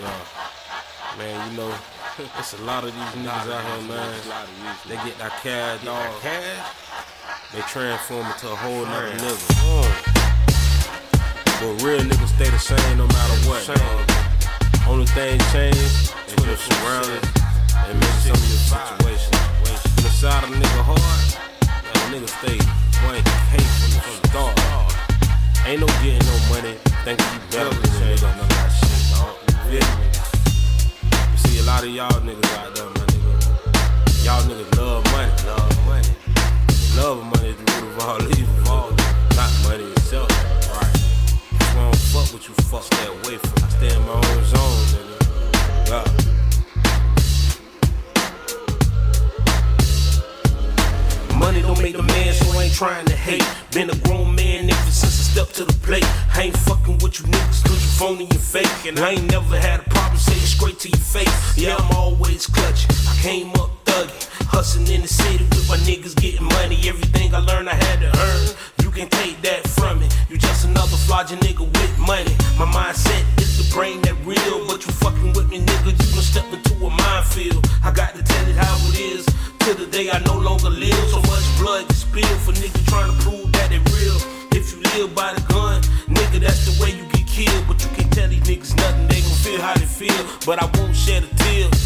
Yeah. Man, you know, it's a lot of these niggas out here, man. They get that cash, dog. Cash? They transform into a whole nother nigga. But real niggas stay the same no matter what. Only thing change is your surroundings and maybe some of your situation. When the side of a nigga hard, that nigga stay one K from the start. Ain't no getting no money, thinking you better than a nigga, lot of y'all niggas out there, my nigga. Y'all niggas love money, love money. Love money is the root of all evil. All not money itself. Right. I don't fuck with you, fuck stay away from. I stay in my own zone, nigga. Yeah. Money don't make a man, so I ain't trying to hate. Been a grown man ever since I stepped to the plate. I ain't fucking with you niggas cause you phony and fake. And I ain't never had a say it straight to your face. Yeah, I'm always clutching. I came up thugging. Hustling in the city with my niggas getting money. Everything I learned I had to earn. You can take that from me. You just another flogging nigga with money. My mindset is the brain that real. But you fucking with me, nigga, you done step into a minefield. I got to tell it how it is. Till the day I no longer live. So much blood gets spilled for niggas trying to prove that they real. If you live by the gun, nigga, that's the way you get killed. But you can't tell these niggas nothing. They feel how they feel. But I won't shed a tear.